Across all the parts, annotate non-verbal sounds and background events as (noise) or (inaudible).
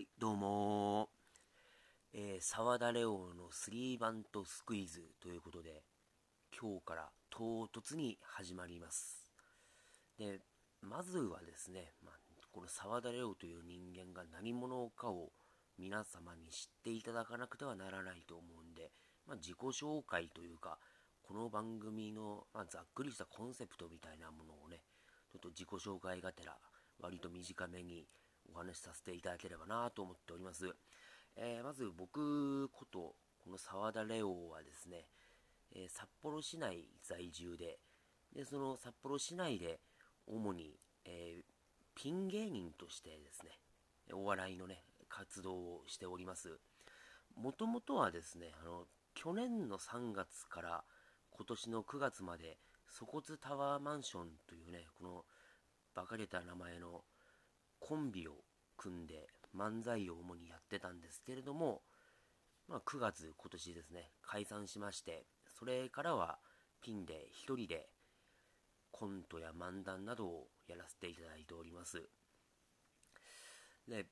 はい、どうもえー、沢田レオのスリーバントスクイズということで、今日から唐突に始まります。で、まずはですね、まあ、この沢田レオという人間が何者かを皆様に知っていただかなくてはならないと思うんで、まあ、自己紹介というか、この番組の、まあ、ざっくりしたコンセプトみたいなものをね、ちょっと自己紹介がてら、割と短めにお話しさせていただければなと思っております。えー、まず僕こと、この沢田レオはですね、えー、札幌市内在住で、で、その札幌市内で主に、えー、ピン芸人としてですね、お笑いのね、活動をしております。もともとはですね、あの、去年の3月から今年の9月まで、ソコツタワーマンションというね、このバカれた名前のコンビを組んで漫才を主にやってたんですけれども、まあ、9月今年ですね解散しましてそれからはピンで1人でコントや漫談などをやらせていただいております。で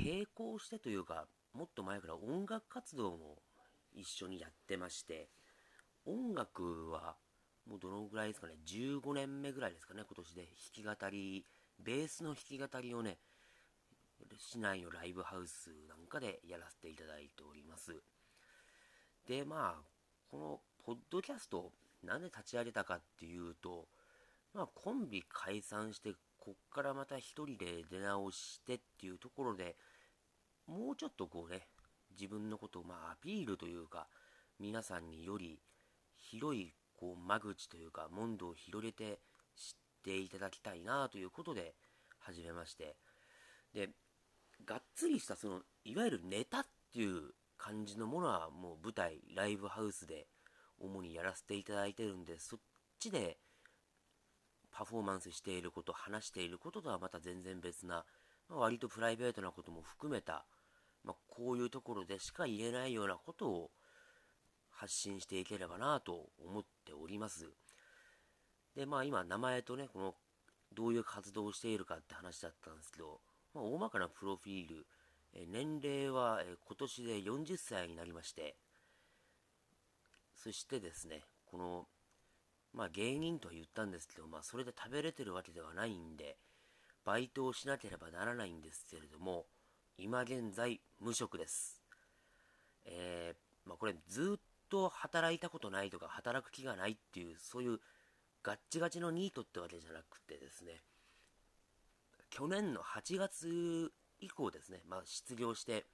並行してというかもっと前から音楽活動も一緒にやってまして音楽はもうどのぐらいですかね15年目ぐらいですかね今年で弾き語りベースの弾き語りをね市内のライブハウスなんかでやらせていただいております。で、まあ、このポッドキャスト、なんで立ち上げたかっていうと、まあ、コンビ解散して、こっからまた一人で出直してっていうところで、もうちょっとこうね、自分のことをまあアピールというか、皆さんにより広いこう間口というか、問答を広げて知っていただきたいなということで始めまして、で、がっつりしたその、いわゆるネタっていう感じのものはもう舞台、ライブハウスで主にやらせていただいてるんで、そっちでパフォーマンスしていること、話していることとはまた全然別な、まあ、割とプライベートなことも含めた、まあ、こういうところでしか言えないようなことを発信していければなと思っております。で、まあ今名前とね、このどういう活動をしているかって話だったんですけど、まあ、大まかなプロフィール、え年齢は、え今年で40歳になりまして、そしてですね、この、まあ芸人とは言ったんですけど、まあそれで食べれてるわけではないんで、バイトをしなければならないんですけれども、今現在無職です。えー、まあこれずっと働いたことないとか働く気がないっていう、そういうガッチガチのニートってわけじゃなくてですね、去年の8月以降ですね、まあ、失業して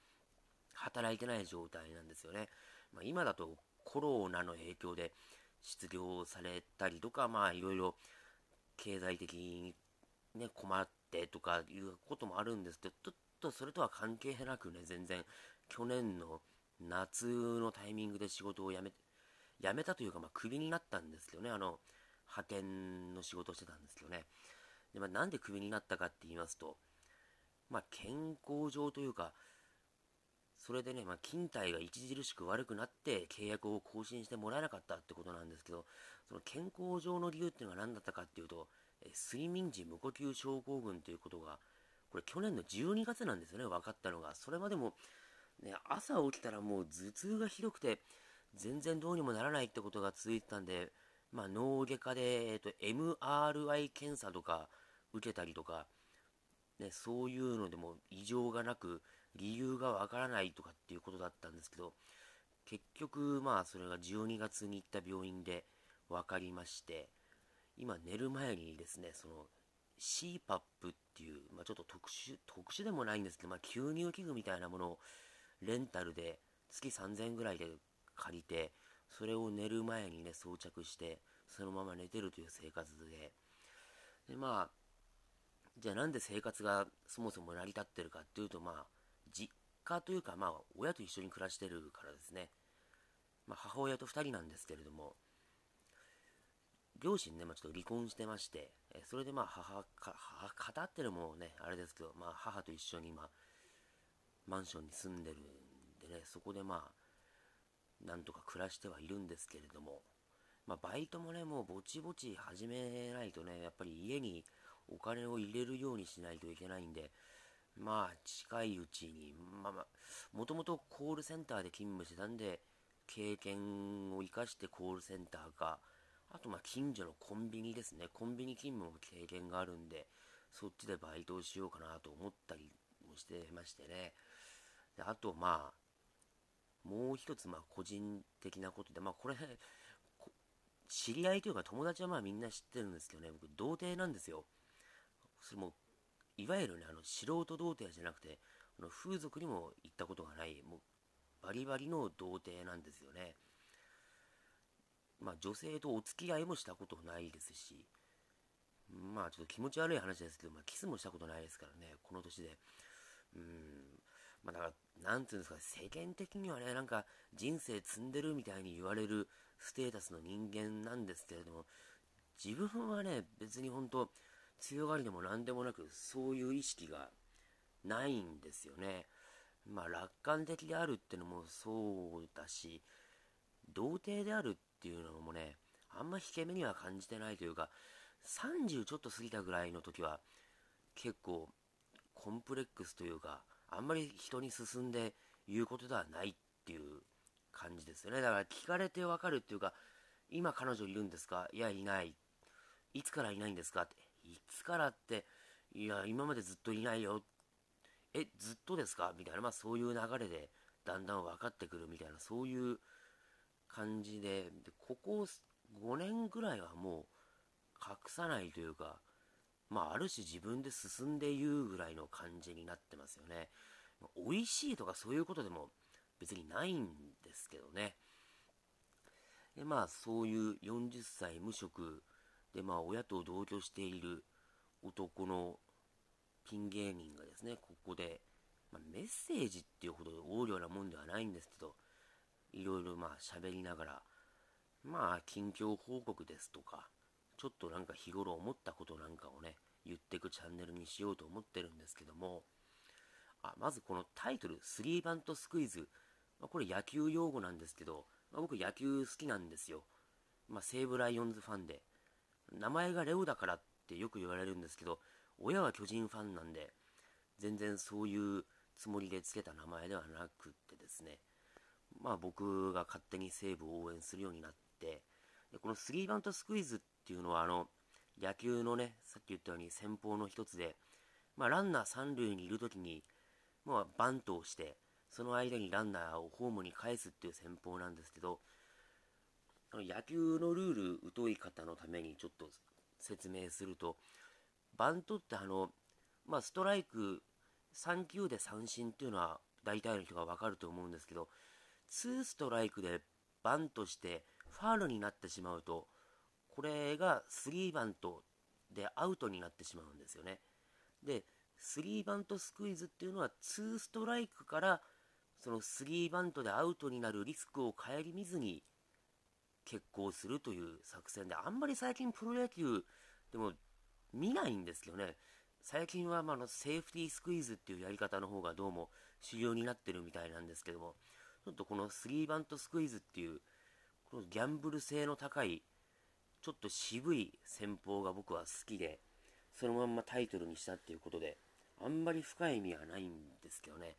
働いてない状態なんですよね。まあ、今だとコロナの影響で失業されたりとか、まあいろいろ経済的にね、困ってとかいうこともあるんですけど、ちょっとそれとは関係なくね、全然去年の夏のタイミングで仕事を辞め、辞めたというか、まあクビになったんですけどね、あの、派遣の仕事をしてたんですけどね。で、まあ、なんでクビになったかって言いますと、まあ、健康上というか、それでね、まあ、勤怠が著しく悪くなって契約を更新してもらえなかったってことなんですけど、その健康上の理由っていうのが何だったかっていうと、え睡眠時無呼吸症候群ということが、これ去年の12月なんですよね、分かったのが。それまでも、ね、朝起きたらもう頭痛がひどくて、全然どうにもならないってことが続いてたんで、まあ、脳外科で、えっと、MRI 検査とか、受けたりとか、ね、そういうのでも異常がなく、理由がわからないとかっていうことだったんですけど、結局、まあ、それが12月に行った病院で分かりまして、今寝る前にですね、その CPAP っていう、まあ、ちょっと特殊、特殊でもないんですけど、まあ、吸入器具みたいなものをレンタルで月3000円ぐらいで借りて、それを寝る前にね、装着して、そのまま寝てるという生活で、で、まあ、じゃあなんで生活がそもそも成り立ってるかっていうと、まあ、実家というか、まあ、親と一緒に暮らしてるからですね。まあ、母親と2人なんですけれども、両親ね、まあ、ちょっと離婚してまして、えそれでまあ母か、母、語ってるもんね、あれですけど、まあ、母と一緒に今、マンションに住んでるんでね、そこでまあ、なんとか暮らしてはいるんですけれども、まあ、バイトもね、もうぼちぼち始めないとね、やっぱり家にお金を入れるようにしないといけないんで、まあ、近いうちに、まあまあ、もともとコールセンターで勤務してたんで、経験を生かしてコールセンターか、あとまあ近所のコンビニですね。コンビニ勤務も経験があるんで、そっちでバイトをしようかなと思ったりもしてましてね。であとまあ、もう一つまあ個人的なことで、まあこれ、知り合いというか友達はまあみんな知ってるんですけどね、僕童貞なんですよ。それも、いわゆるね、あの素人童貞じゃなくて、あの風俗にも行ったことがない、もうバリバリの童貞なんですよね。まあ女性とお付き合いもしたことないですし、まあちょっと気持ち悪い話ですけど、まあキスもしたことないですからね、この年で。うん、まあだから、なんていうんですか、世間的にはね、なんか人生積んでるみたいに言われるステータスの人間なんですけれども、自分はね、別に本当強がりでも何でもなく、そういう意識がないんですよね。まあ楽観的であるってのもそうだし、童貞であるっていうのもね、あんま引け目には感じてないというか、30ちょっと過ぎたぐらいの時は、結構、コンプレックスというか、あんまり人に進んで言うことではないっていう感じですよね。だから聞かれてわかるっていうか、今彼女いるんですか？いや、いない。いつからいないんですかって。いつからって、いや、今までずっといないよ。え、ずっとですか？みたいな、まあそういう流れでだんだん分かってくるみたいな、そういう感じで、でここ5年ぐらいはもう隠さないというか、まあある種自分で進んで言うぐらいの感じになってますよね。美味しいとかそういうことでも別にないんですけどね。で、まあそういう40歳無職で、まあ親と同居している男のピン芸人がですね、ここで、まあ、メッセージっていうほど横領なもんではないんですけど、いろいろまあ喋りながら、まあ近況報告ですとか、ちょっとなんか日頃思ったことなんかをね、言ってくチャンネルにしようと思ってるんですけども、あまずこのタイトル、スリーバントスクイズ、まあ、これ野球用語なんですけど、まあ、僕野球好きなんですよ。まあ、西武ライオンズファンで。名前がレオだからってよく言われるんですけど、親は巨人ファンなんで、全然そういうつもりでつけた名前ではなくってですね、まあ僕が勝手に西武を応援するようになって、でこのスリーバントスクイズっっていうのはあの、野球のね、さっき言ったように先方の一つで、まあランナー三塁にいるときに、まあバントをして、その間にランナーをホームに返すっていう戦法なんですけど、野球のルール疎い方のためにちょっと説明すると、バントってあの、まあ、ストライク3球で三振っていうのは大体の人がわかると思うんですけど、2ストライクでバントしてファールになってしまうと、これが3バントでアウトになってしまうんですよね。で、3バントスクイズっていうのは2ストライクからその3バントでアウトになるリスクを顧みずに決行するという作戦で、あんまり最近プロ野球でも見ないんですけどね、最近はまあのセーフティースクイズっていうやり方の方がどうも主流になってるみたいなんですけども、ちょっとこのスリーバントスクイズっていう、このギャンブル性の高い、ちょっと渋い戦法が僕は好きで、そのまんまタイトルにしたっていうことで、あんまり深い意味はないんですけどね。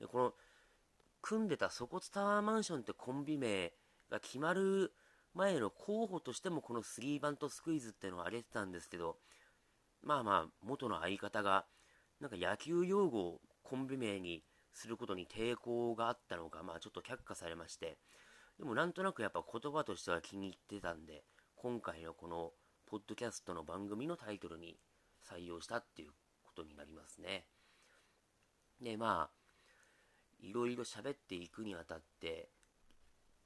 で、この、組んでたソコツタワーマンションってコンビ名が決まる前の候補としてもこのスリーバントスクイズっていうのを挙げてたんですけど、まあまあ、元の相方が、なんか野球用語をコンビ名にすることに抵抗があったのか、まあちょっと却下されまして、でもなんとなくやっぱ言葉としては気に入ってたんで、今回のこのポッドキャストの番組のタイトルに採用したっていうことになりますね。で、まあ、いろいろ喋っていくにあたって、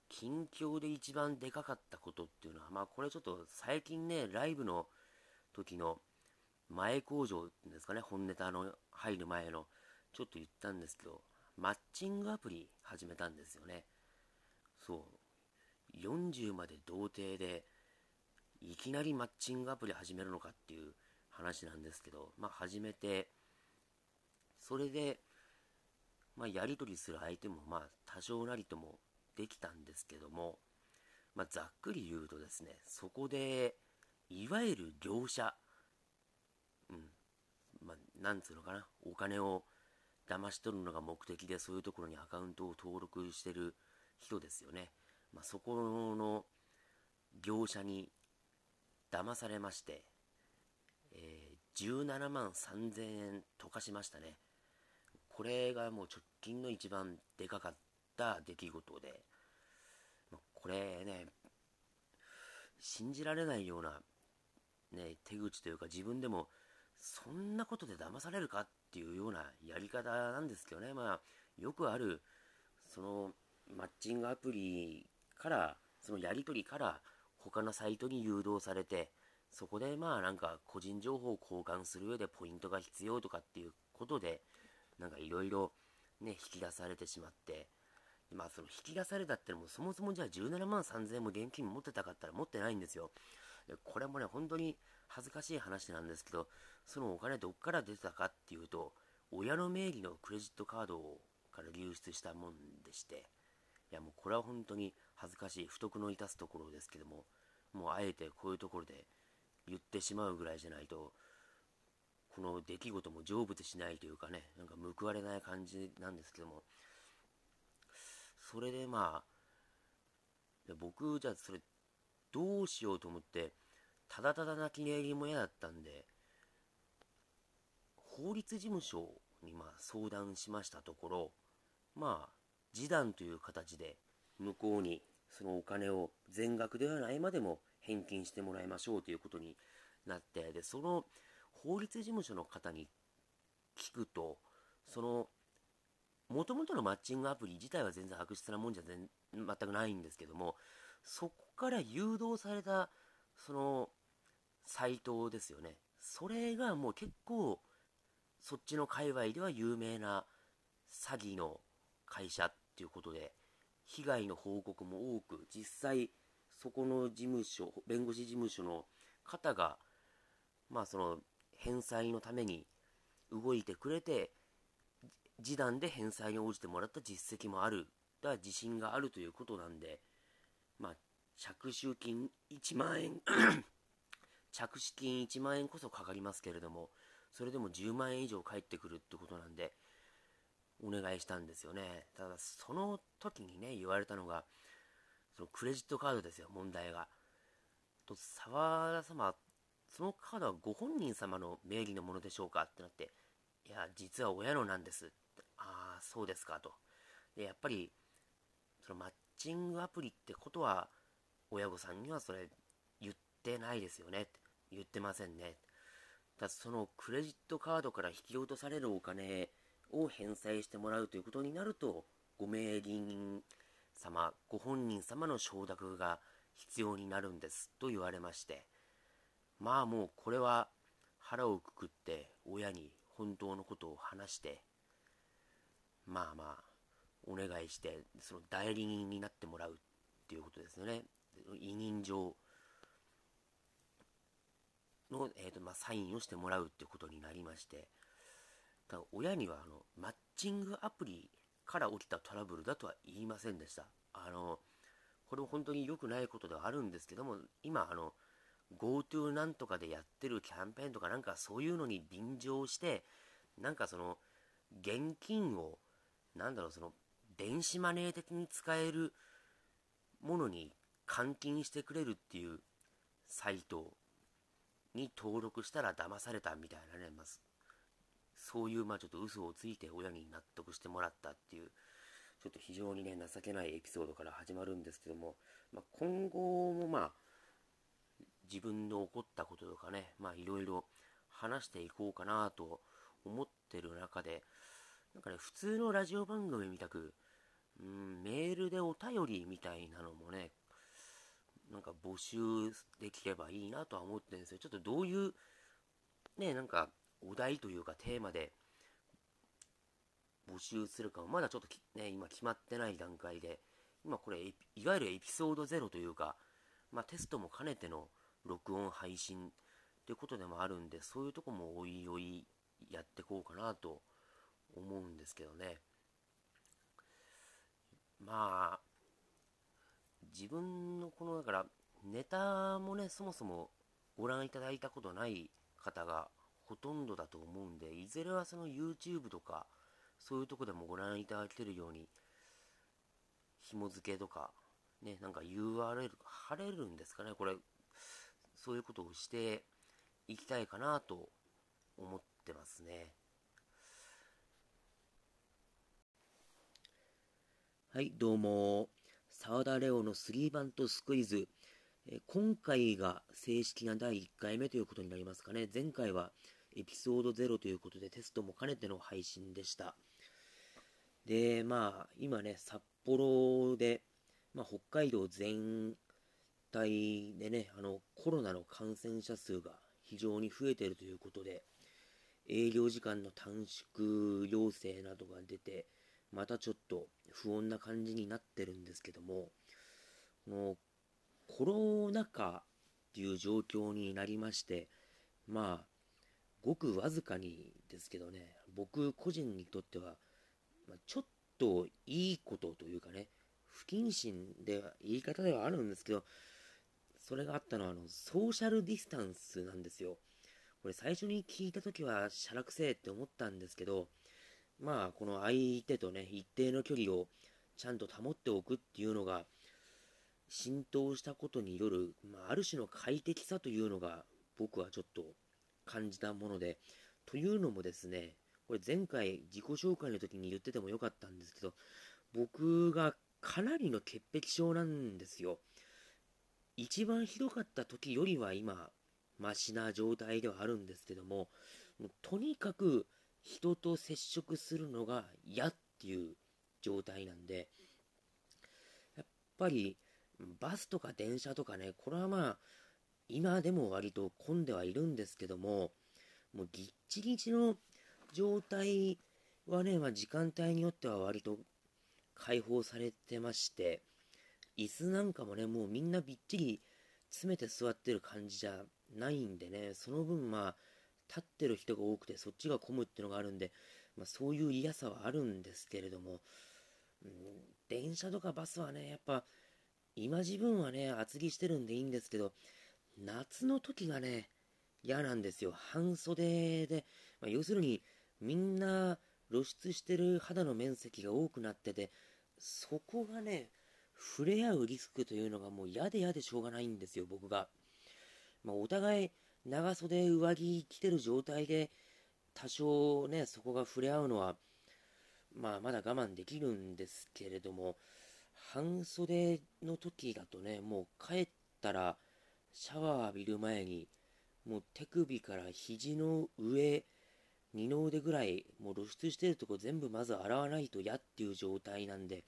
近況で一番でかかったことっていうのは、まあこれちょっと最近ね、ライブの時の前工場ってうんですかね、本ネタの入る前の、ちょっと言ったんですけど、マッチングアプリ始めたんですよね。そう。40まで童貞で、いきなりマッチングアプリ始めるのかっていう話なんですけど、まあ始めて、それで、まあやり取りする相手もまあ多少なりともできたんですけども、まあざっくり言うとですね、そこで、いわゆる業者、うん。まあ、なんつうのかな、お金を騙し取るのが目的でそういうところにアカウントを登録してる人ですよね。まあ、そこの業者に騙されまして、えー、17万3000円溶かしましたね。これがもう直近の一番でかかった出来事で、ま、これね、信じられないような、ね、手口というか自分でもそんなことで騙されるかっていうようなやり方なんですけどね。まあ、よくある、その、マッチングアプリから、そのやり取りから他のサイトに誘導されて、そこでまあなんか個人情報を交換する上でポイントが必要とかっていうことで、なんかいろいろね、引き出されてしまって、まあその引き出されたってのもそもそもじゃあ17万3000円も現金持ってたかったら持ってないんですよ。これもね、本当に恥ずかしい話なんですけど、そのお金どっから出てたかっていうと、親の名義のクレジットカードから流出したもんでして、いやもうこれは本当に恥ずかしい、不徳の致すところですけども、もうあえてこういうところで言ってしまうぐらいじゃないと、この出来事も成仏しないというかね、なんか報われない感じなんですけども、それでまあ、僕、じゃあそれ、どうしようと思って、ただただ泣き寝入りも嫌だったんで、法律事務所にま相談しましたところ、まあ、示談という形で、向こうにそのお金を全額ではないまでも返金してもらいましょうということになって、で、その法律事務所の方に聞くと、その、もともとのマッチングアプリ自体は全然悪質なもんじゃ全全くないんですけども、そこから誘導された、その、サイトですよね。それがもう結構そっちの界隈では有名な詐欺の会社っていうことで、被害の報告も多く、実際、そこの事務所、弁護士事務所の方が、まあその、返済のために動いてくれて、示談で返済に応じてもらった実績もある、だ自信があるということなんで、まあ、着手金1万円 (coughs) 着手金1万円こそかかりますけれども、それでも10万円以上返ってくるってことなんで、お願いしたんですよね。ただ、その時にね、言われたのが、そのクレジットカードですよ、問題が。と、沢田様、そのカードはご本人様の名義のものでしょうか？ってなって、いや、実は親のなんです。ああ、そうですかと。で、やっぱり、そのマッチングアプリってことは、親御さんにはそれ言ってないですよね。言ってませんね。ただそのクレジットカードから引き落とされるお金を返済してもらうということになると、ご名義人様、ご本人様の承諾が必要になるんですと言われまして、まあもうこれは腹をくくって親に本当のことを話して、まあまあ、お願いして、その代理人になってもらうっていうことですよね。委任状の、えーとまあ、サインをしてもらうっていうことになりまして、だ親にはあのマッチングアプリから起きたトラブルだとは言いませんでした。あのこれも本当に良くないことではあるんですけども、今、あの、GoTo なんとかでやってるキャンペーンとかなんかそういうのに便乗して、なんかその、現金を、なんだろう、その、電子マネー的に使えるものに換金してくれるっていうサイトに登録したら騙されたみたいなね、まあ、そういう、まあちょっと嘘をついて親に納得してもらったっていう、ちょっと非常にね、情けないエピソードから始まるんですけども、まあ、今後もまあ、自分の起こったこととかね、まあいろいろ話していこうかなと思ってる中で、なんかね、普通のラジオ番組みたく、うん、メールでお便りみたいなのもね、なんか募集できればいいなとは思ってるんですよ。ちょっとどういう、ね、なんかお題というかテーマで募集するかもまだちょっとね、今決まってない段階で、今これ、いわゆるエピソード0というか、まあ、テストも兼ねての録音配信っていうことでもあるんで、そういうとこもおいおいやってこうかなと思うんですけどね。まあ、自分のこの、だから、ネタもね、そもそもご覧いただいたことない方がほとんどだと思うんで、いずれはその YouTube とか、そういうとこでもご覧いただけるように、紐付けとか、ね、なんか URL 貼れるんですかね、これ、そういうことをしていきたいかなと思ってますね。はい、どうも。沢田レオのスリーバントスクイズ。今回が正式な第1回目ということになりますかね。前回はエピソード0ということでテストも兼ねての配信でした。で、まあ、今ね、札幌で、まあ、北海道全体でね、あの、コロナの感染者数が非常に増えているということで、営業時間の短縮要請などが出て、またちょっと不穏な感じになってるんですけども、このコロナ禍っていう状況になりまして、まあ、ごくわずかにですけどね、僕個人にとっては、ま、ちょっといいことというかね、不謹慎では言い方ではあるんですけど、それがあったのはあのソーシャルディスタンスなんですよ。これ最初に聞いた時はしゃらくせえって思ったんですけど、まあこの相手とね、一定の距離をちゃんと保っておくっていうのが浸透したことによる、まあ、ある種の快適さというのが僕はちょっと感じたもので、というのもですね、これ前回自己紹介の時に言っててもよかったんですけど、僕がかなりの潔癖症なんですよ。一番ひどかった時よりは今、マシな状態ではあるんですけども、もとにかく人と接触するのが嫌っていう状態なんで、やっぱりバスとか電車とかね、これはまあ、今でも割と混んではいるんですけども、もうぎっちぎちの状態はね、まあ、時間帯によっては割と開放されてまして、椅子なんかもね、もうみんなびっちり詰めて座ってる感じじゃないんでね、その分まあ、立ってる人が多くてそっちが混むっていうのがあるんで、まあ、そういう嫌さはあるんですけれども、うん、電車とかバスはね、やっぱ、今自分はね、厚着してるんでいいんですけど、夏の時がね、嫌なんですよ。半袖で、まあ、要するに、みんな露出してる肌の面積が多くなってて、そこがね、触れ合うリスクというのがもう嫌で嫌でしょうがないんですよ、僕が。まあ、お互い、長袖上着着てる状態で多少ねそこが触れ合うのはまあまだ我慢できるんですけれども半袖の時だとねもう帰ったらシャワー浴びる前にもう手首から肘の上二の腕ぐらいもう露出してるとこ全部まず洗わないと嫌っていう状態なんで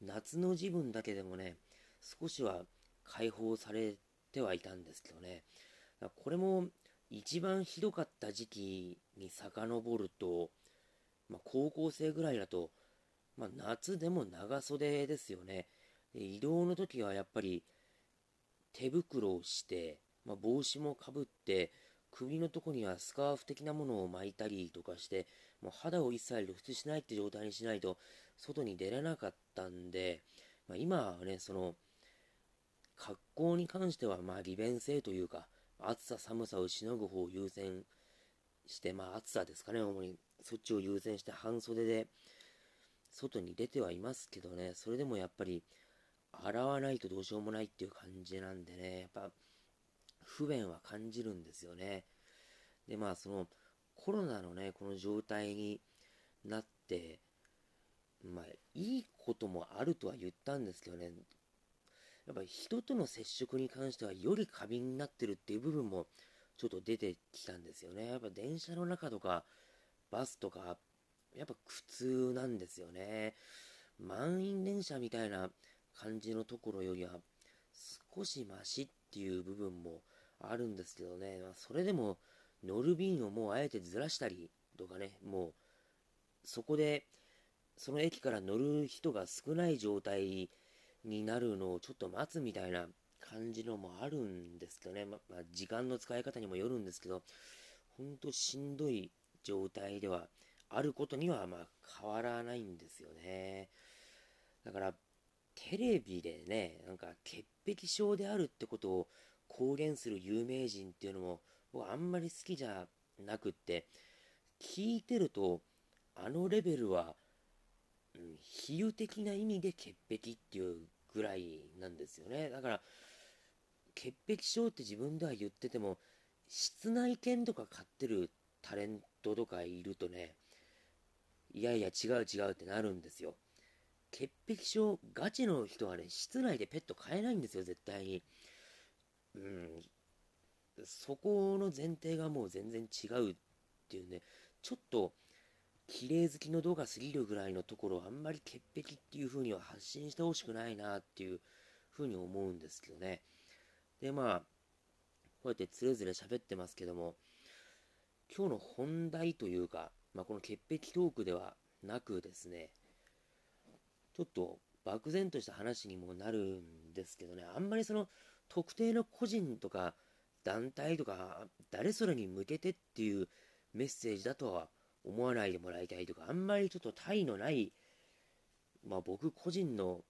夏の自分だけでもね少しは解放されてはいたんですけどねこれも一番ひどかった時期に遡ると、まあ、高校生ぐらいだと、まあ、夏でも長袖ですよね。で移動の時はやっぱり手袋をして、まあ、帽子もかぶって、首のとこにはスカーフ的なものを巻いたりとかして、もう肌を一切露出しないって状態にしないと外に出れなかったんで、まあ、今はね、その格好に関してはまあ利便性というか、暑さ寒さをしのぐ方を優先して、まあ暑さですかね、主に。そっちを優先して半袖で外に出てはいますけどね、それでもやっぱり洗わないとどうしようもないっていう感じなんでね、やっぱ不便は感じるんですよね。で、まあそのコロナのね、この状態になって、まあいいこともあるとは言ったんですけどね、やっぱ人との接触に関してはより過敏になってるっていう部分もちょっと出てきたんですよね。やっぱ電車の中とかバスとかやっぱ苦痛なんですよね。満員電車みたいな感じのところよりは少しマシっていう部分もあるんですけどね、まあ、それでも乗る便をもうあえてずらしたりとかね、もうそこでその駅から乗る人が少ない状態になるのをちょっと待つみたいな感じのもあるんですけどね、ま、まあ、時間の使い方にもよるんですけど、ほんとしんどい状態ではあることにはまあ変わらないんですよね。だから、テレビでね、なんか潔癖症であるってことを公言する有名人っていうのも、僕あんまり好きじゃなくって、聞いてると、あのレベルは、うん、比喩的な意味で潔癖っていうぐらいなんですよね。だから、潔癖症って自分では言ってても、室内犬とか飼ってるタレントとかいるとね、いやいや違う違うってなるんですよ。潔癖症、ガチの人はね、室内でペット飼えないんですよ、絶対に。うん。そこの前提がもう全然違うっていうね、ちょっと、綺麗好きの動画過ぎるぐらいのところあんまり潔癖っていう風には発信してほしくないなっていう風に思うんですけどね。で、まあ、こうやってつれづれ喋ってますけども、今日の本題というか、まあ、この潔癖トークではなくですね、ちょっと漠然とした話にもなるんですけどね、あんまりその特定の個人とか団体とか誰それに向けてっていうメッセージだとは思わないでもらいたいとか、あんまりちょっと体のない、まあ僕個人の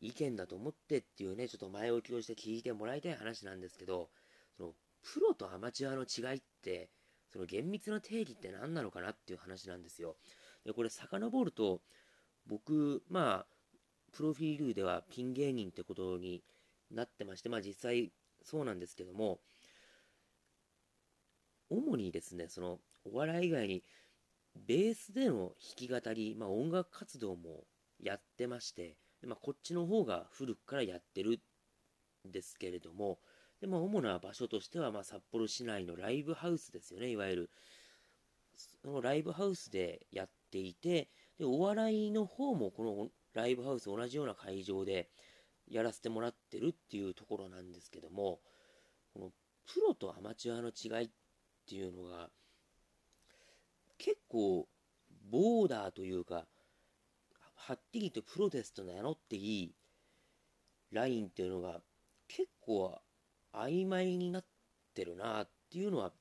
意見だと思ってっていうね、ちょっと前置きをして聞いてもらいたい話なんですけど、そのプロとアマチュアの違いって、その厳密な定義って何なのかなっていう話なんですよ。で、これ遡ると、僕、まあ、プロフィールではピン芸人ってことになってまして、まあ実際そうなんですけども、主にですね、そのお笑い以外にベースでの弾き語り、まあ、音楽活動もやってまして、まあ、こっちの方が古くからやってるんですけれども、でまあ、主な場所としては、まあ、札幌市内のライブハウスですよね、いわゆる。そのライブハウスでやっていて、でお笑いの方もこのライブハウス同じような会場でやらせてもらってるっていうところなんですけども、このプロとアマチュアの違いっていうのが、結構、ボーダーというか、はっきりとプロテスト名乗っていいラインっていうのが結構曖昧になってるなっていうのは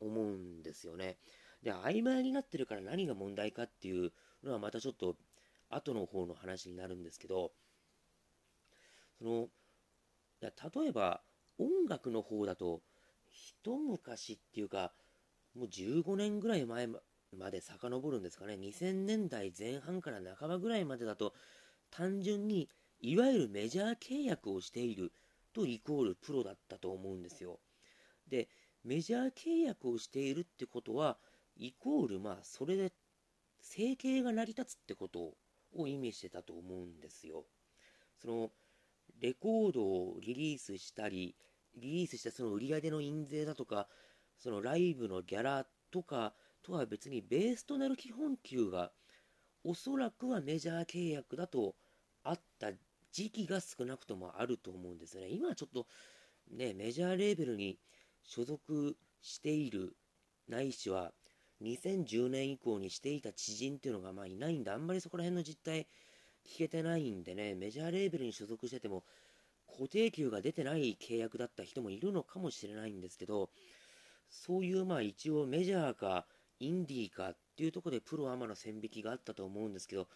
思うんですよね。で、曖昧になってるから何が問題かっていうのはまたちょっと後の方の話になるんですけど、その、例えば音楽の方だと、一昔っていうか、もう15年ぐらい前まで遡るんですかね、2000年代前半から半ばぐらいまでだと、単純にいわゆるメジャー契約をしているとイコールプロだったと思うんですよ。で、メジャー契約をしているってことは、イコール、まあ、それで生計が成り立つってことを意味してたと思うんですよ。その、レコードをリリースしたり、リリースしたその売り上げの印税だとか、そのライブのギャラとか、とは別にベースとなる基本給がおそらくはメジャー契約だとあった時期が少なくともあると思うんですね。今はちょっとね、メジャーレーベルに所属しているないしは2010年以降にしていた知人っていうのがまあいないんで、あんまりそこら辺の実態聞けてないんでね、メジャーレーベルに所属してても固定給が出てない契約だった人もいるのかもしれないんですけど、そういうまあ一応メジャーかインディーかっていうところでプロアマの線引きがあったと思うんですけど、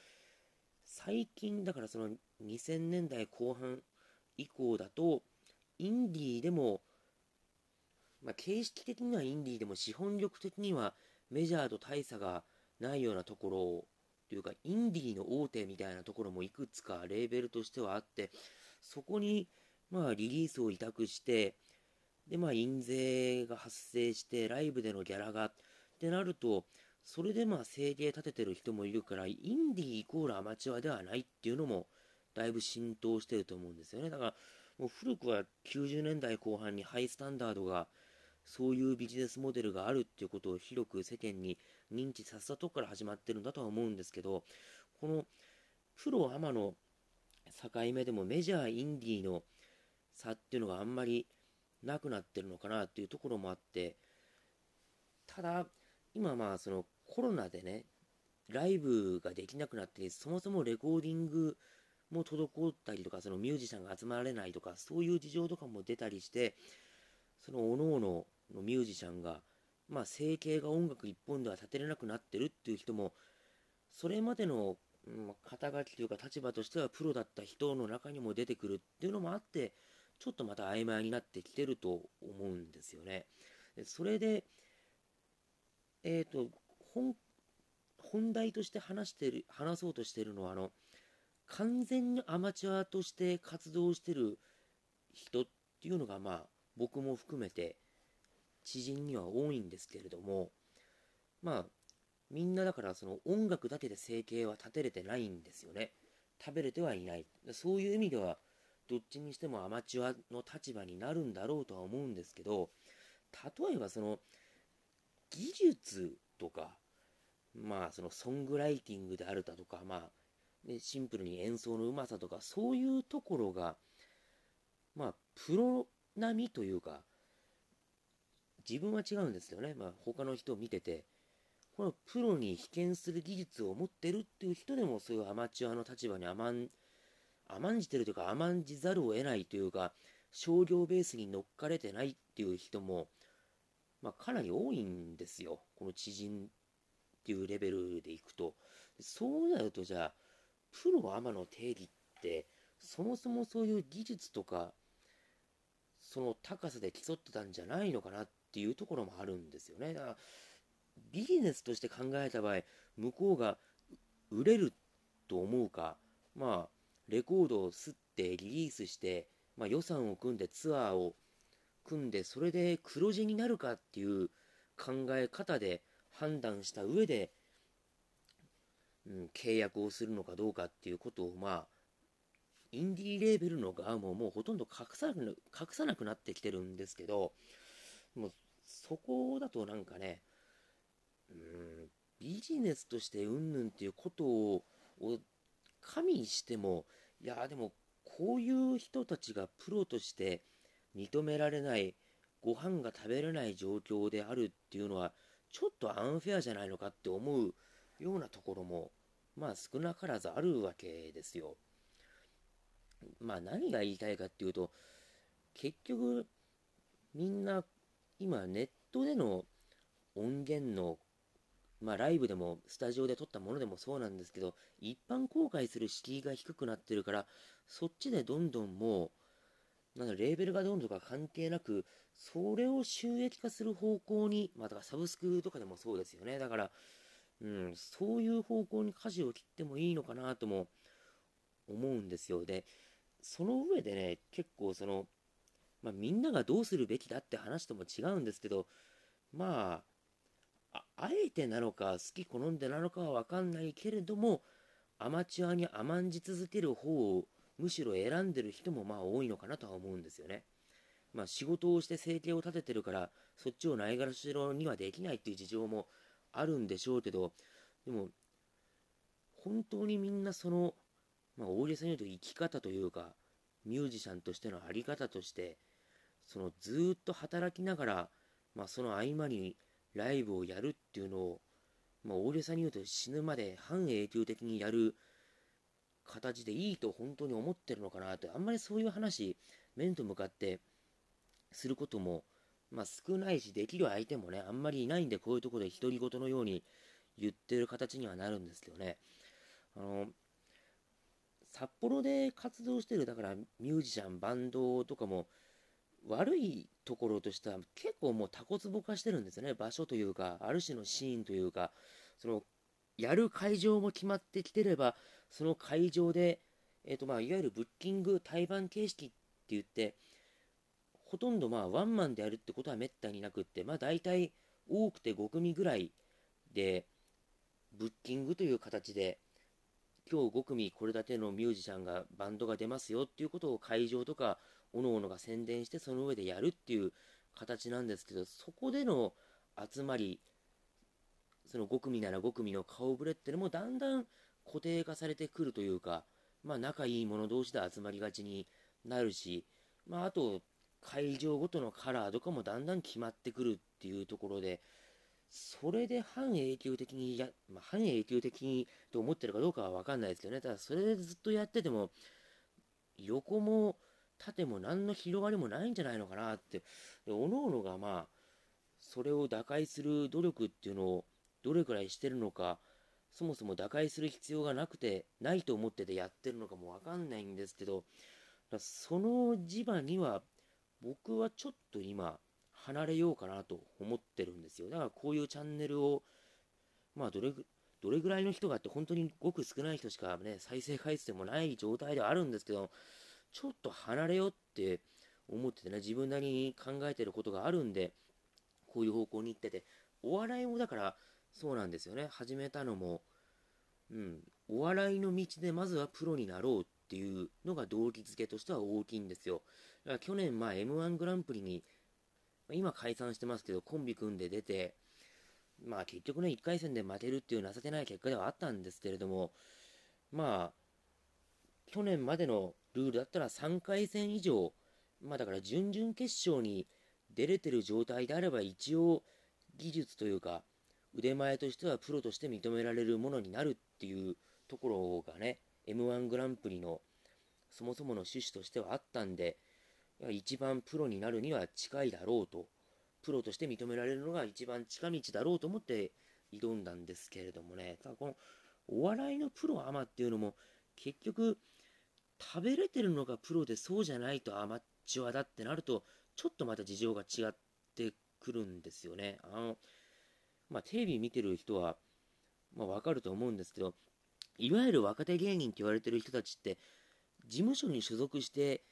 最近だからその2000年代後半以降だと、インディーでも、まあ、形式的にはインディーでも資本力的にはメジャーと大差がないようなところというか、インディーの大手みたいなところもいくつかレーベルとしてはあって、そこにまあリリースを委託して、でまあ印税が発生して、ライブでのギャラがってなると、それでまあ生計立ててる人もいるから、インディーイコールアマチュアではないっていうのも、だいぶ浸透してると思うんですよね。だから、もう古くは90年代後半にハイスタンダードが、そういうビジネスモデルがあるっていうことを広く世間に認知させたとこから始まってるんだとは思うんですけど、このプロアマの境目でもメジャー、インディーの差っていうのがあんまりなくなってるのかなっていうところもあって、ただ、今まあそのコロナでね、ライブができなくなって、そもそもレコーディングも滞ったりとか、そのミュージシャンが集まれないとか、そういう事情とかも出たりして、その各々のミュージシャンが、まあ生計が音楽一本では立てれなくなってるっていう人も、それまでの、うん、肩書きというか立場としてはプロだった人の中にも出てくるっていうのもあって、ちょっとまた曖昧になってきてると思うんですよね。それで、えっ、ー、と、本、本題として話してる、話そうとしてるのは、あの、完全にアマチュアとして活動してる人っていうのが、まあ、僕も含めて、知人には多いんですけれども、まあ、みんなだからその音楽だけで生計は立てれてないんですよね。食べれてはいない。そういう意味では、どっちにしてもアマチュアの立場になるんだろうとは思うんですけど、例えばその、技術とか、まあそのソングライティングであるだとか、まあ、ね、シンプルに演奏のうまさとか、そういうところが、まあ、プロ並みというか、自分は違うんですよね。まあ、他の人を見てて、このプロに被験する技術を持ってるっていう人でも、そういうアマチュアの立場に甘ん甘んじてるというか、甘んじざるを得ないというか、商業ベースに乗っかれてないっていう人も、まあ、かなり多いんですよ。この知人っていうレベルでいくと。そうなると、じゃあ、プロアマの定義って、そもそもそういう技術とか、その高さで競ってたんじゃないのかなっっていうところもあるんですよね。だからビジネスとして考えた場合、向こうが売れると思うか、まあ、レコードを吸ってリリースして、まあ、予算を組んでツアーを組んで、それで黒字になるかっていう考え方で判断した上で、うん、契約をするのかどうかっていうことを、まあ、インディーレーベルの側ももうほとんど隠さなく隠さなくなってきてるんですけど、もうそこだとなんかね、うん、ビジネスとしてうんぬんっていうことを加味しても、いやでもこういう人たちがプロとして認められないご飯が食べれない状況であるっていうのはちょっとアンフェアじゃないのかって思うようなところもまあ少なからずあるわけですよ。まあ何が言いたいかっていうと結局みんな今ネットでの音源のまあ、ライブでもスタジオで撮ったものでもそうなんですけど、一般公開する敷居が低くなってるから、そっちでどんどんもう、なん、レーベルがどんどんか関係なく、それを収益化する方向に、まあ、だからサブスクとかでもそうですよね。だから、うん、そういう方向に舵を切ってもいいのかなとも思うんですよ。で、その上でね、結構その、まあ、みんながどうするべきだって話とも違うんですけど、まあ、あえてなのか好き好んでなのかは分かんないけれどもアマチュアに甘んじ続ける方をむしろ選んでる人もまあ多いのかなとは思うんですよね。まあ仕事をして生計を立ててるからそっちをないがらしろにはできないっていう事情もあるんでしょうけどでも本当にみんなそのまあ大げさに言うと生き方というかミュージシャンとしての在り方としてそのずっと働きながらまあその合間にライブをやるっていうのを、まあ、大げさに言うと死ぬまで半永久的にやる形でいいと本当に思ってるのかなって、あんまりそういう話、面と向かってすることも、まあ、少ないし、できる相手もね、あんまりいないんで、こういうとこで独り言のように言ってる形にはなるんですけどね。あの、札幌で活動してる、だからミュージシャン、バンドとかも、悪いところとしては結構もうタコツボ化してるんですね。場所というか、ある種のシーンというか、その、やる会場も決まってきてれば、その会場で、え、ー、とまあ、いわゆるブッキング対バン形式って言って、ほとんどまあ、ワンマンでやるってことはめったになくって、まあ、大体多くて5組ぐらいで、ブッキングという形で、今日5組これだけのミュージシャンがバンドが出ますよっていうことを会場とか各々が宣伝してその上でやるっていう形なんですけどそこでの集まりその5組なら5組の顔ぶれってのもだんだん固定化されてくるというかまあ仲いい者同士で集まりがちになるしまああと会場ごとのカラーとかもだんだん決まってくるっていうところでそれで半永久的にや、まあ、半永久的にと思ってるかどうかは分かんないですけどね。ただそれでずっとやってても横も縦も何の広がりもないんじゃないのかなって、で、各々がまあ、それを打開する努力っていうのをどれくらいしてるのか、そもそも打開する必要がなくて、ないと思っててやってるのかもわかんないんですけど、その磁場には僕はちょっと今、離れようかなと思ってるんですよ。だからこういうチャンネルを、まあどれぐ、どれぐらいの人がって本当にごく少ない人しかね、再生回数でもない状態ではあるんですけど、ちょっと離れようって思っててね、自分なりに考えてることがあるんで、こういう方向に行ってて、お笑いもだからそうなんですよね。始めたのも、うん、お笑いの道でまずはプロになろうっていうのが動機づけとしては大きいんですよ。だから去年、まあ、M1 グランプリに、今解散してますけど、コンビ組んで出て、まあ結局ね、1回戦で負けるっていう情けない結果ではあったんですけれども、まあ、去年までのルールだったら3回戦以上、まあだから準々決勝に出れてる状態であれば一応技術というか腕前としてはプロとして認められるものになるっていうところがね M1 グランプリのそもそもの趣旨としてはあったんで一番プロになるには近いだろうとプロとして認められるのが一番近道だろうと思って挑んだんですけれどもね。ただこのお笑いのプロアマっていうのも結局食べれてるのがプロでそうじゃないとアマチュアだってなるとちょっとまた事情が違ってくるんですよね。あの、まあ、テレビ見てる人は、まあ、わかると思うんですけど、いわゆる若手芸人って言われてる人たちって、事務所に所属して、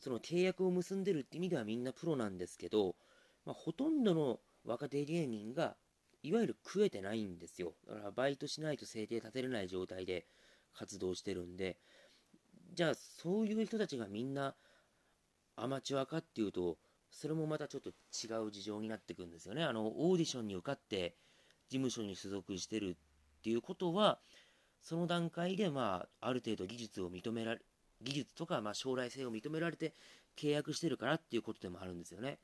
その契約を結んでるって意味ではみんなプロなんですけど、まあ、ほとんどの若手芸人が、いわゆる食えてないんですよ。だからバイトしないと生計立てれない状態で活動してるんで、じゃあそういう人たちがみんなアマチュアかっていうと、それもまたちょっと違う事情になってくるんですよね。あの、オーディションに受かって事務所に所属してるっていうことは、その段階で、まあ、ある程度技術を認められ、技術とか、まあ、将来性を認められて契約してるからっていうことでもあるんですよね。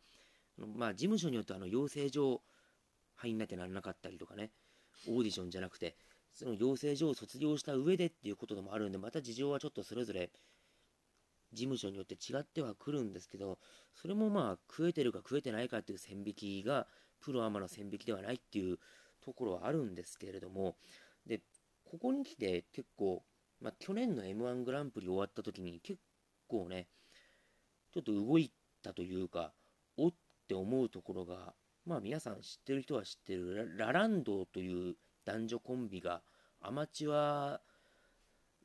まあ、事務所によってあの、養成所入んなきゃならなかったりとかね、オーディションじゃなくて、その養成所を卒業した上でっていうことでもあるんで、また事情はちょっとそれぞれ事務所によって違ってはくるんですけど、それもまあ食えてるか食えてないかっていう線引きがプロアマの線引きではないっていうところはあるんですけれども、で、ここに来て結構、まあ去年の M1 グランプリ終わった時に結構ね、ちょっと動いたというか、おって思うところが、まあ皆さん知ってる人は知ってるラランドという男女コンビがアマチュア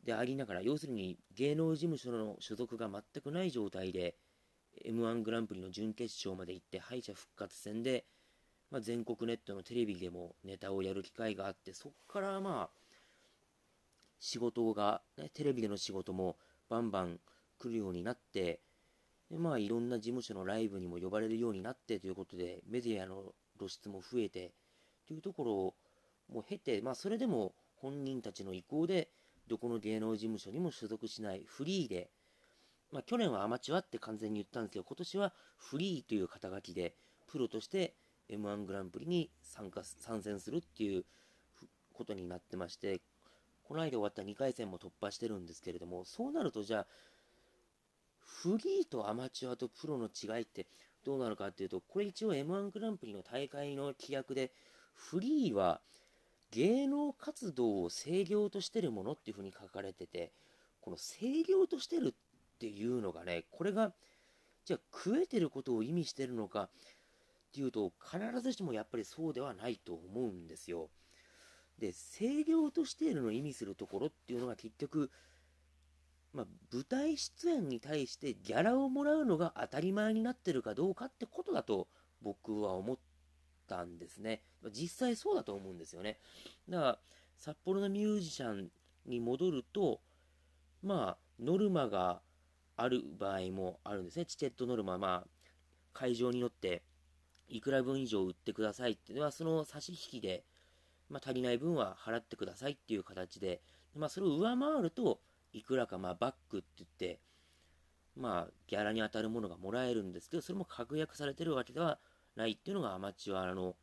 でありながら、要するに芸能事務所の所属が全くない状態で、M1 グランプリの準決勝まで行って、敗者復活戦で、まあ、全国ネットのテレビでもネタをやる機会があって、そこからまあ、仕事が、ね、テレビでの仕事もバンバン来るようになって、でまあ、いろんな事務所のライブにも呼ばれるようになってということで、メディアの露出も増えて、というところをも経て、まあ、それでも本人たちの意向で、どこの芸能事務所にも所属しないフリーで、まあ、去年はアマチュアって完全に言ったんですけど、今年はフリーという肩書きで、プロとして M1 グランプリに参加、参戦するっていうことになってまして、この間終わった2回戦も突破してるんですけれども、そうなるとじゃあ、フリーとアマチュアとプロの違いってどうなるかっていうと、これ一応 M1 グランプリの大会の規約で、フリーは芸能活動を制御としてるものっていうふうに書かれてて、この制御としてるっていうのがね、これが、じゃあ食えてることを意味してるのかっていうと、必ずしもやっぱりそうではないと思うんですよ。で、制御としてるのを意味するところっていうのが結局、まあ、舞台出演に対してギャラをもらうのが当たり前になってるかどうかってことだと僕は思ったんですね。実際そうだと思うんですよね。だから、札幌のミュージシャンに戻ると、まあ、ノルマがある場合もあるんですね。チケットノルマ、まあ、会場によって、いくら分以上売ってくださいっていうのは、その差し引きで、まあ、足りない分は払ってくださいっていう形で、まあ、それを上回ると、いくらか、まあ、バックって言って、まあ、ギャラに当たるものがもらえるんですけど、それも確約されてるわけではないっていうのがアマチュアの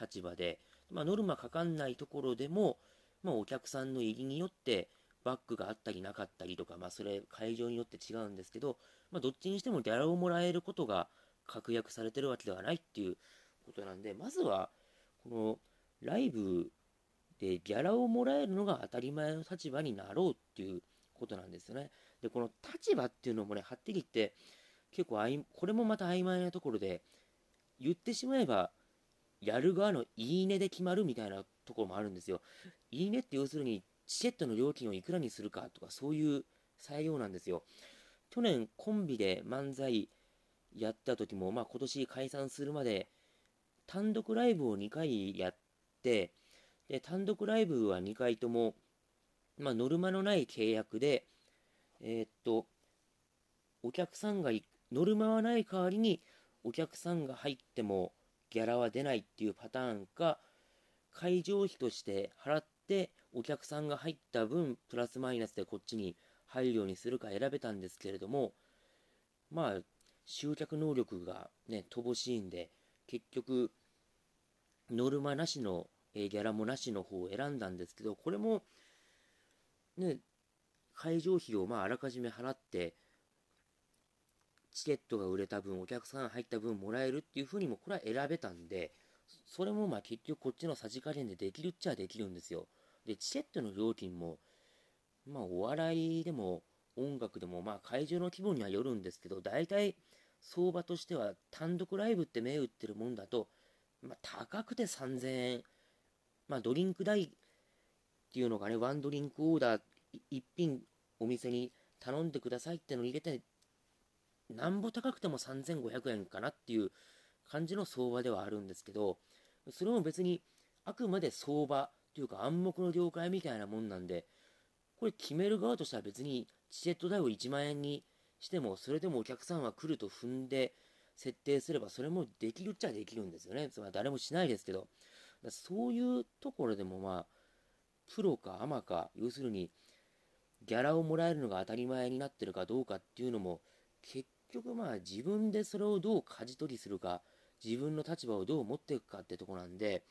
立場で、まあ、ノルマかかんないところでも、まあ、お客さんの入りによってバッグがあったりなかったりとか、まあ、それ会場によって違うんですけど、まあ、どっちにしてもギャラをもらえることが確約されてるわけではないっていうことなんで、まずは、このライブでギャラをもらえるのが当たり前の立場になろうっていうことなんですよね。で、この立場っていうのもね、はっきり言って、結構あい、これもまた曖昧なところで、言ってしまえば、やる側のいいねで決まるみたいなところもあるんですよ。いいねって要するに、チケットの料金をいくらにするかとか、そういう裁量なんですよ。去年、コンビで漫才やった時も、まあ今年解散するまで、単独ライブを2回やって、で、単独ライブは2回とも、まあノルマのない契約で、えー、っと、お客さんがノルマはない代わりに、お客さんが入ってもギャラは出ないっていうパターンか、会場費として払って、お客さんが入った分、プラスマイナスでこっちに入るようにするか選べたんですけれども、まあ、集客能力がね、乏しいんで、結局、ノルマなしの、えギャラもなしの方を選んだんですけど、これも、ね、会場費をまああらかじめ払って、チケットが売れた分、お客さん入った分もらえるっていう風にも、これは選べたんで、それもまあ結局こっちのさじ加減でできるっちゃできるんですよ。で、チケットの料金も、まあお笑いでも音楽でもまあ会場の規模にはよるんですけど、大体相場としては単独ライブって銘打ってるもんだと、まあ、高くて3000円、まあ、ドリンク代っていうのがね、ワンドリンクオーダー1品お店に頼んでくださいってのを入れて、なんぼ高くても3500円かなっていう感じの相場ではあるんですけど、それも別にあくまで相場というか暗黙の了解みたいなもんなんで、これ決める側としては別にチケット代を1万円にしても、それでもお客さんは来ると踏んで設定すれば、それもできるっちゃできるんですよね。つまり誰もしないですけど。そういうところでもまあ、プロかアマか、要するに、ギャラをもらえるのが当たり前になってるかどうかっていうのも、結局まあ自分でそれをどう舵取りするか、自分の立場をどう持っていくかってとこなんで、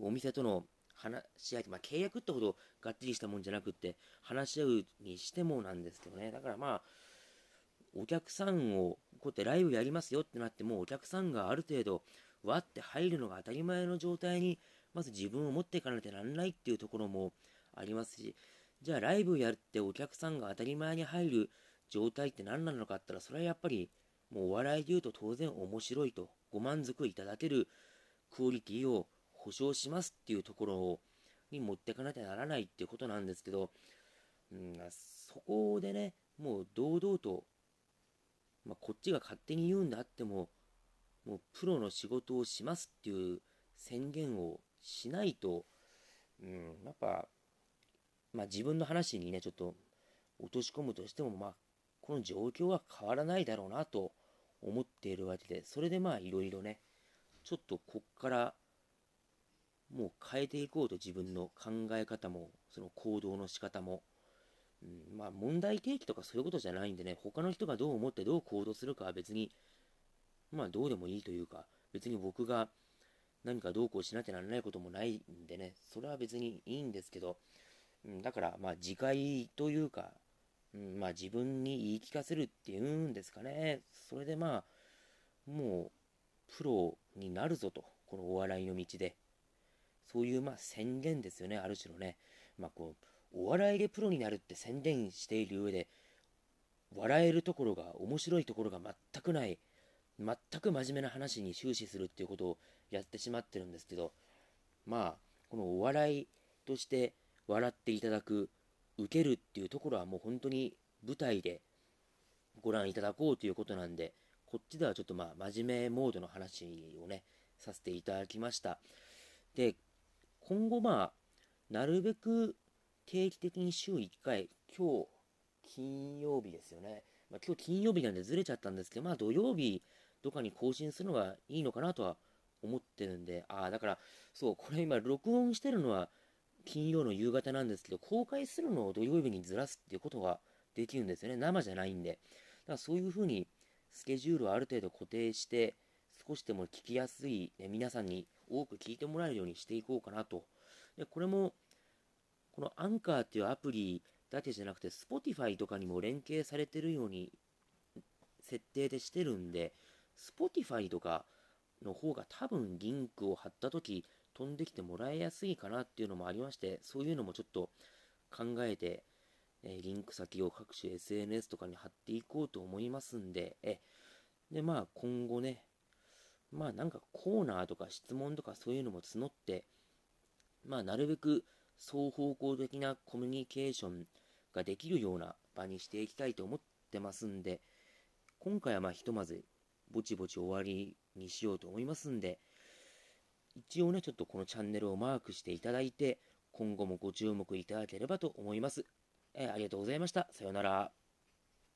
お店との話し合い、まあ、契約ってほどがっちりしたもんじゃなくって、話し合うにしてもなんですけどね。だからまあ、お客さんを、こうやってライブやりますよってなっても、お客さんがある程度、わって入るのが当たり前の状態に、まず自分を持っていかなきゃなんないっていうところもありますし、じゃあライブやってお客さんが当たり前に入る状態って何なのかって言ったら、それはやっぱり、もうお笑いで言うと当然面白いと、ご満足いただけるクオリティを保証しますっていうところに持っていかなきゃならないっていうことなんですけど、うん、そこでね、もう堂々と、まあ、こっちが勝手に言うんであっても、もうプロの仕事をしますっていう宣言をしないと、うん、やっぱ、まあ、自分の話にね、ちょっと落とし込むとしても、まあ、この状況は変わらないだろうなと思っているわけで、それでまあ、いろいろね、ちょっとこっからもう変えていこうと自分の考え方も、その行動の仕方も、うん、まあ問題提起とかそういうことじゃないんでね、他の人がどう思ってどう行動するかは別に、まあどうでもいいというか、別に僕が何かどうこうしなきゃならないこともないんでね、それは別にいいんですけど、うん、だからまあ自戒というか、うん、まあ自分に言い聞かせるっていうんですかね、それでまあ、もうプロになるぞと、このお笑いの道で。そういうまあ宣言ですよね、ある種のね。まあこう、お笑いでプロになるって宣言している上で、笑えるところが、面白いところが全くない、全く真面目な話に終始するっていうことをやってしまってるんですけど、まあ、このお笑いとして笑っていただく、受けるっていうところはもう本当に舞台でご覧いただこうということなんで、こっちではちょっとまあ真面目モードの話をね、させていただきました。で、今後まあ、なるべく定期的に週1回、今日、金曜日ですよね。まあ、今日金曜日なんでずれちゃったんですけど、まあ土曜日とかに更新するのがいいのかなとは思ってるんで、ああ、だから、そう、これ今録音してるのは金曜の夕方なんですけど、公開するのを土曜日にずらすっていうことができるんですよね。生じゃないんで。だからそういう風にスケジュールをある程度固定して、少しでも聞きやすい、ね、皆さんに多く聞いてもらえるようにしていこうかなと。で、これも、このアンカーっていうアプリだけじゃなくて、Spotify とかにも連携されてるように設定でしてるんで、Spotify とかの方が多分リンクを貼った時飛んできてもらいやすいかなっていうのもありまして、そういうのもちょっと考えて、えリンク先を各種 SNS とかに貼っていこうと思いますんで、えで、まあ今後ね、まあなんかコーナーとか質問とかそういうのも募って、まあなるべく双方向的なコミュニケーションができるような場にしていきたいと思ってますんで、今回はまあひとまずぼちぼち終わりにしようと思いますんで、一応ね、ちょっとこのチャンネルをマークしていただいて、今後もご注目いただければと思います。えー、ありがとうございました。さようなら。